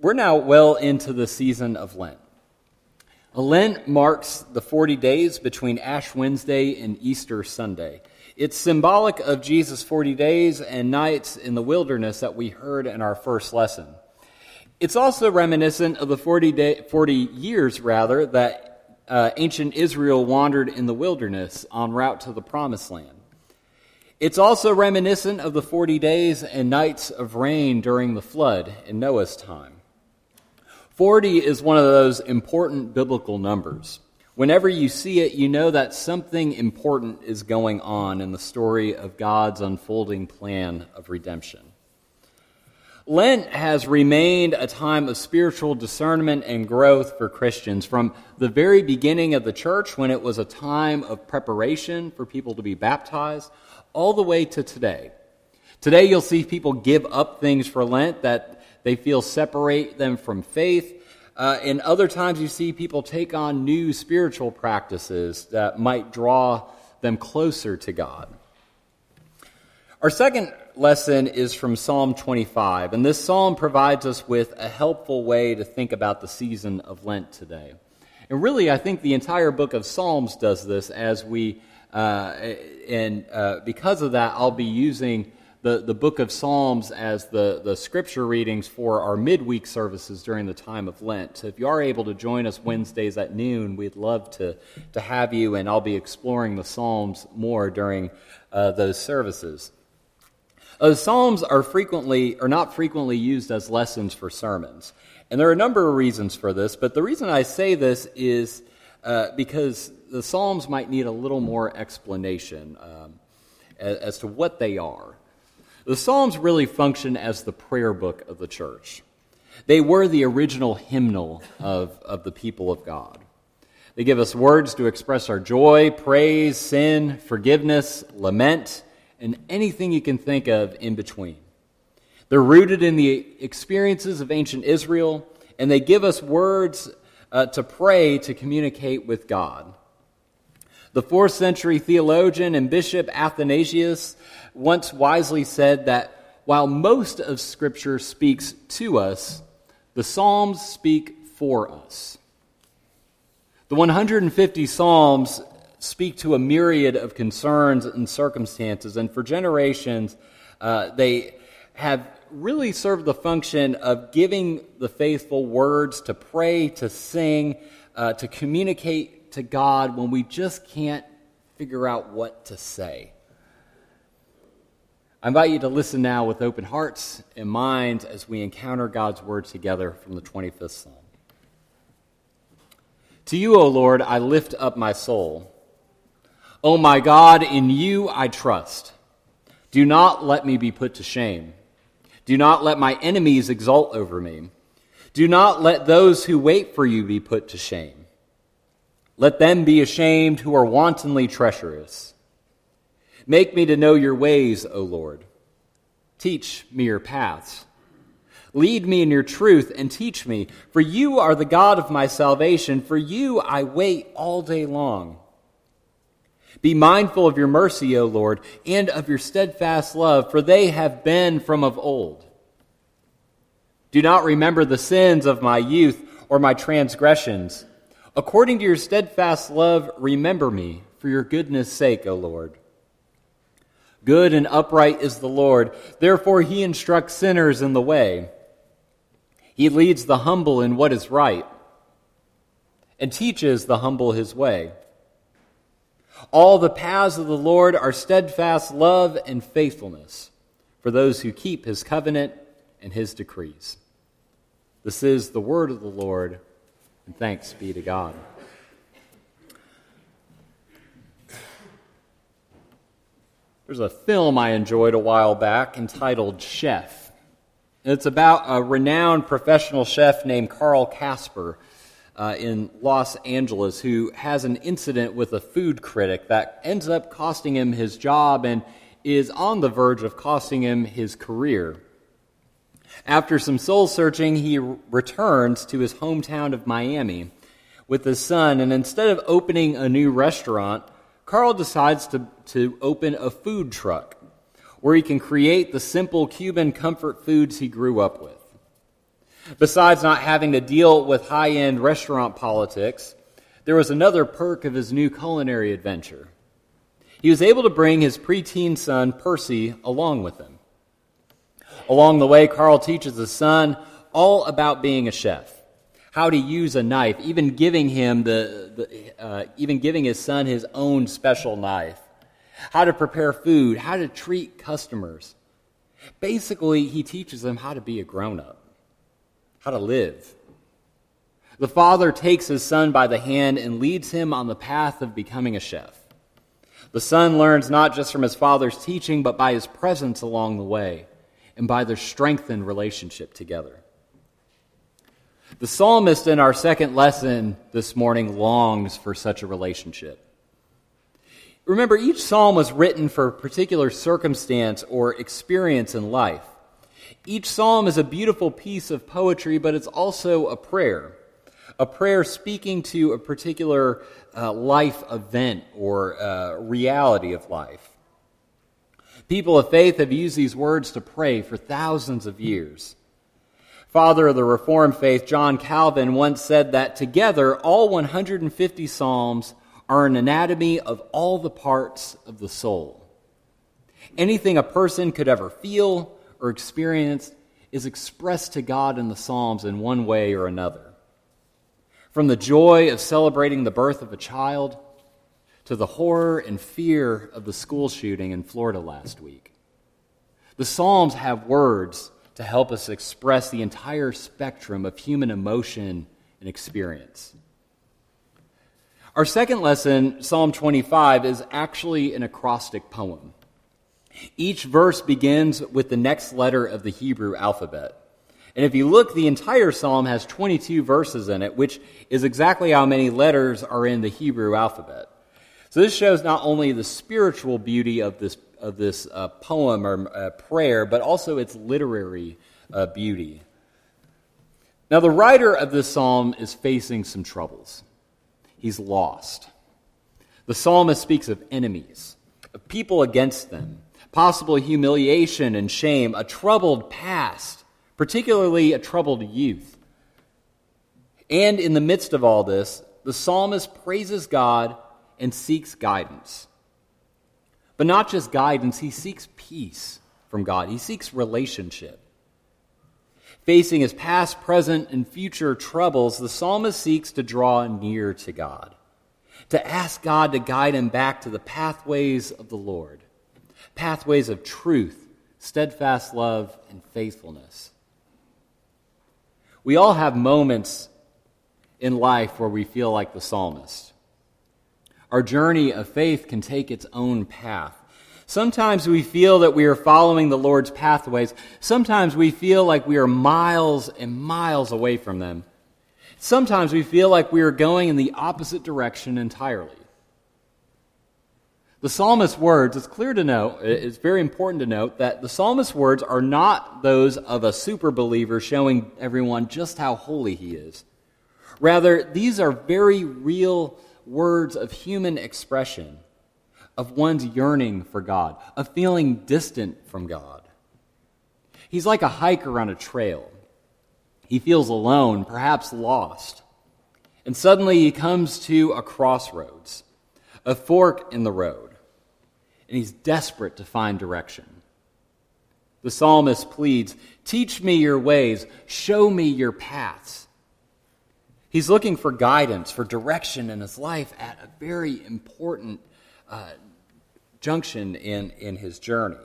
we're now well into the season of Lent. Lent marks the 40 days between Ash Wednesday and Easter Sunday. It's symbolic of Jesus' 40 days and nights in the wilderness that we heard in our first lesson. It's also reminiscent of the 40, day, 40 years, rather, that uh, ancient Israel wandered in the wilderness en route to the Promised Land. It's also reminiscent of the 40 days and nights of rain during the flood in Noah's time. 40 is one of those important biblical numbers. Whenever you see it, you know that something important is going on in the story of God's unfolding plan of redemption. Lent has remained a time of spiritual discernment and growth for Christians from the very beginning of the church, when it was a time of preparation for people to be baptized, all the way to today. Today, you'll see people give up things for Lent that they feel separate them from faith. Uh, and other times you see people take on new spiritual practices that might draw them closer to God. Our second lesson is from Psalm 25, and this psalm provides us with a helpful way to think about the season of Lent today. And really, I think the entire book of Psalms does this as we, uh, and uh, because of that, I'll be using the, the book of Psalms as the, the scripture readings for our midweek services during the time of Lent. So if you are able to join us Wednesdays at noon, we'd love to, to have you, and I'll be exploring the Psalms more during uh, those services. Uh, Psalms are frequently, or not frequently used as lessons for sermons. And there are a number of reasons for this, but the reason I say this is uh, because the Psalms might need a little more explanation um, as, as to what they are. The Psalms really function as the prayer book of the church. They were the original hymnal of, of the people of God. They give us words to express our joy, praise, sin, forgiveness, lament, and anything you can think of in between. They're rooted in the experiences of ancient Israel, and they give us words uh, to pray to communicate with God. The fourth century theologian and bishop Athanasius once wisely said that while most of Scripture speaks to us, the Psalms speak for us. The 150 Psalms speak to a myriad of concerns and circumstances, and for generations, uh, they have really served the function of giving the faithful words to pray, to sing, uh, to communicate to God when we just can't figure out what to say. I invite you to listen now with open hearts and minds as we encounter God's word together from the 25th Psalm. To you, O Lord, I lift up my soul. O my God, in you I trust. Do not let me be put to shame. Do not let my enemies exult over me. Do not let those who wait for you be put to shame. Let them be ashamed who are wantonly treacherous. Make me to know your ways, O Lord. Teach me your paths. Lead me in your truth and teach me, for you are the God of my salvation. For you I wait all day long. Be mindful of your mercy, O Lord, and of your steadfast love, for they have been from of old. Do not remember the sins of my youth or my transgressions. According to your steadfast love, remember me for your goodness' sake, O Lord. Good and upright is the Lord. Therefore, he instructs sinners in the way. He leads the humble in what is right and teaches the humble his way. All the paths of the Lord are steadfast love and faithfulness for those who keep his covenant and his decrees. This is the word of the Lord, and thanks be to God. There's a film I enjoyed a while back entitled Chef. It's about a renowned professional chef named Carl Casper uh, in Los Angeles who has an incident with a food critic that ends up costing him his job and is on the verge of costing him his career. After some soul searching, he returns to his hometown of Miami with his son, and instead of opening a new restaurant, Carl decides to, to open a food truck where he can create the simple Cuban comfort foods he grew up with. Besides not having to deal with high end restaurant politics, there was another perk of his new culinary adventure. He was able to bring his preteen son, Percy, along with him. Along the way, Carl teaches his son all about being a chef, how to use a knife, even giving him the, the uh, even giving his son his own special knife, how to prepare food, how to treat customers. Basically, he teaches them how to be a grown up, how to live. The father takes his son by the hand and leads him on the path of becoming a chef. The son learns not just from his father's teaching, but by his presence along the way and by their strengthened relationship together. The psalmist in our second lesson this morning longs for such a relationship. Remember, each psalm was written for a particular circumstance or experience in life. Each psalm is a beautiful piece of poetry, but it's also a prayer. A prayer speaking to a particular uh, life event or uh, reality of life. People of faith have used these words to pray for thousands of years. Father of the Reformed faith, John Calvin, once said that together, all 150 Psalms are an anatomy of all the parts of the soul. Anything a person could ever feel or experience is expressed to God in the Psalms in one way or another. From the joy of celebrating the birth of a child to the horror and fear of the school shooting in Florida last week. The Psalms have words to help us express the entire spectrum of human emotion and experience. Our second lesson, Psalm 25, is actually an acrostic poem. Each verse begins with the next letter of the Hebrew alphabet. And if you look, the entire psalm has 22 verses in it, which is exactly how many letters are in the Hebrew alphabet. So this shows not only the spiritual beauty of this, of this uh, poem or uh, prayer, but also its literary uh, beauty. Now, the writer of this psalm is facing some troubles. He's lost. The psalmist speaks of enemies, of people against them, possible humiliation and shame, a troubled past, particularly a troubled youth. And in the midst of all this, the psalmist praises God and seeks guidance. But not just guidance, he seeks peace from God, he seeks relationship. Facing his past, present, and future troubles, the psalmist seeks to draw near to God, to ask God to guide him back to the pathways of the Lord, pathways of truth, steadfast love, and faithfulness. We all have moments in life where we feel like the psalmist. Our journey of faith can take its own path. Sometimes we feel that we are following the Lord's pathways. Sometimes we feel like we are miles and miles away from them. Sometimes we feel like we are going in the opposite direction entirely. The psalmist's words, it's clear to note, it's very important to note that the psalmist's words are not those of a super believer showing everyone just how holy he is. Rather, these are very real words of human expression, of one's yearning for God, of feeling distant from God. He's like a hiker on a trail. He feels alone, perhaps lost. And suddenly he comes to a crossroads, a fork in the road, and he's desperate to find direction. The psalmist pleads, Teach me your ways, show me your paths. He's looking for guidance, for direction in his life at a very important uh, junction in, in his journey.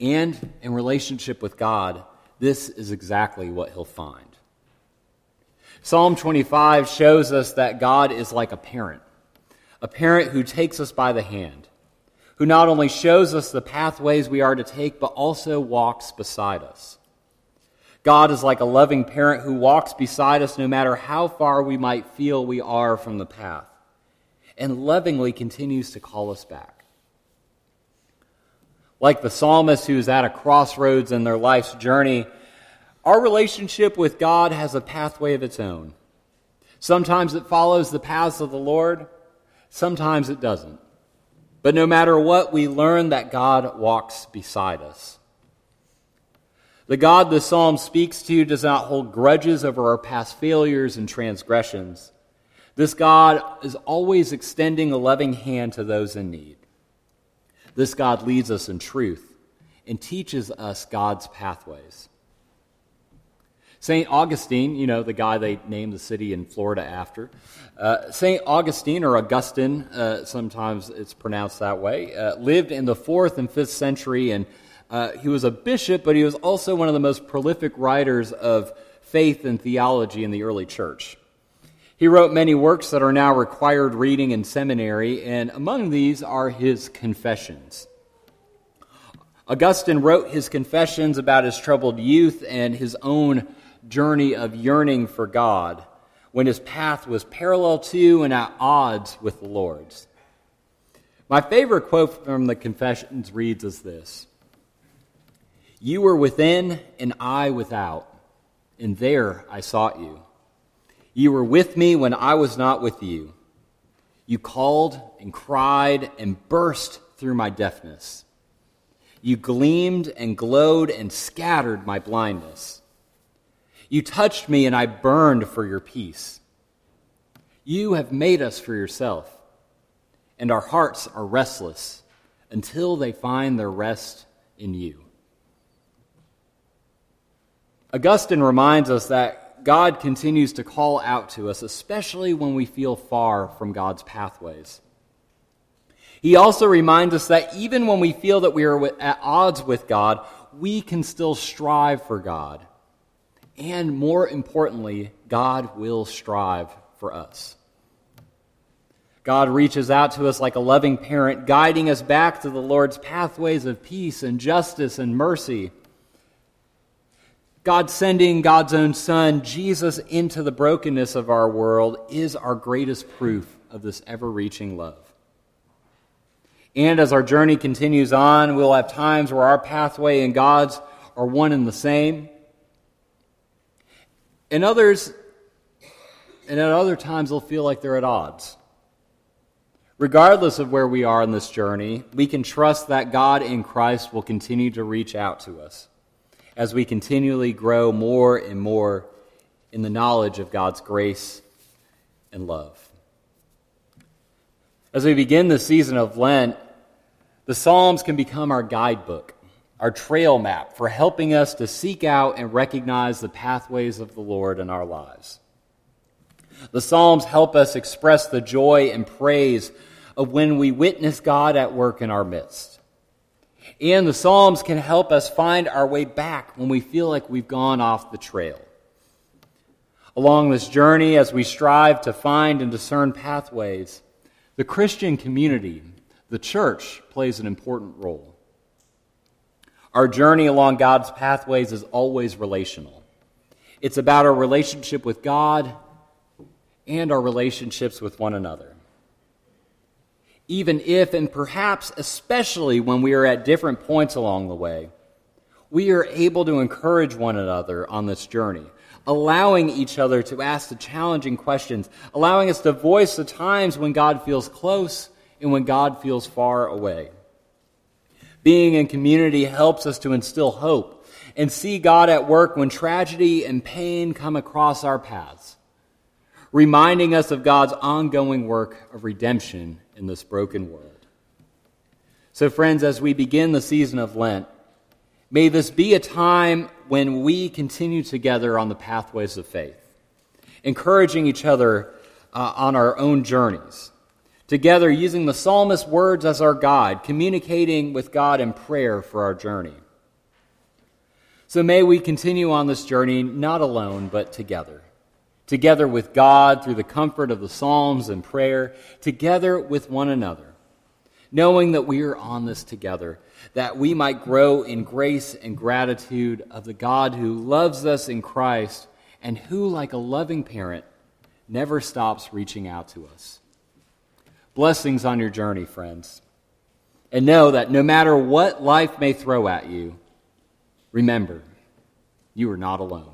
And in relationship with God, this is exactly what he'll find. Psalm 25 shows us that God is like a parent, a parent who takes us by the hand, who not only shows us the pathways we are to take, but also walks beside us. God is like a loving parent who walks beside us no matter how far we might feel we are from the path, and lovingly continues to call us back. Like the psalmist who is at a crossroads in their life's journey, our relationship with God has a pathway of its own. Sometimes it follows the paths of the Lord, sometimes it doesn't. But no matter what, we learn that God walks beside us. The God the psalm speaks to does not hold grudges over our past failures and transgressions. This God is always extending a loving hand to those in need. This God leads us in truth and teaches us God's pathways. St. Augustine, you know, the guy they named the city in Florida after, uh, St. Augustine, or Augustine, uh, sometimes it's pronounced that way, uh, lived in the fourth and fifth century, and uh, he was a bishop, but he was also one of the most prolific writers of faith and theology in the early church. He wrote many works that are now required reading in seminary, and among these are his confessions. Augustine wrote his confessions about his troubled youth and his own journey of yearning for God when his path was parallel to and at odds with the Lord's. My favorite quote from the Confessions reads as this You were within and I without, and there I sought you. You were with me when I was not with you. You called and cried and burst through my deafness. You gleamed and glowed and scattered my blindness. You touched me, and I burned for your peace. You have made us for yourself, and our hearts are restless until they find their rest in you. Augustine reminds us that God continues to call out to us, especially when we feel far from God's pathways. He also reminds us that even when we feel that we are at odds with God, we can still strive for God and more importantly, God will strive for us. God reaches out to us like a loving parent, guiding us back to the Lord's pathways of peace and justice and mercy. God sending God's own Son, Jesus, into the brokenness of our world is our greatest proof of this ever reaching love. And as our journey continues on, we'll have times where our pathway and God's are one and the same. And others, and at other times, they'll feel like they're at odds. Regardless of where we are in this journey, we can trust that God in Christ will continue to reach out to us as we continually grow more and more in the knowledge of God's grace and love. As we begin the season of Lent, the Psalms can become our guidebook our trail map for helping us to seek out and recognize the pathways of the Lord in our lives. The Psalms help us express the joy and praise of when we witness God at work in our midst. And the Psalms can help us find our way back when we feel like we've gone off the trail. Along this journey, as we strive to find and discern pathways, the Christian community, the church, plays an important role. Our journey along God's pathways is always relational. It's about our relationship with God and our relationships with one another. Even if, and perhaps especially when we are at different points along the way, we are able to encourage one another on this journey, allowing each other to ask the challenging questions, allowing us to voice the times when God feels close and when God feels far away. Being in community helps us to instill hope and see God at work when tragedy and pain come across our paths, reminding us of God's ongoing work of redemption in this broken world. So, friends, as we begin the season of Lent, may this be a time when we continue together on the pathways of faith, encouraging each other uh, on our own journeys together using the psalmist's words as our guide, communicating with God in prayer for our journey. So may we continue on this journey not alone, but together. Together with God through the comfort of the Psalms and prayer, together with one another, knowing that we are on this together, that we might grow in grace and gratitude of the God who loves us in Christ and who, like a loving parent, never stops reaching out to us. Blessings on your journey, friends. And know that no matter what life may throw at you, remember, you are not alone.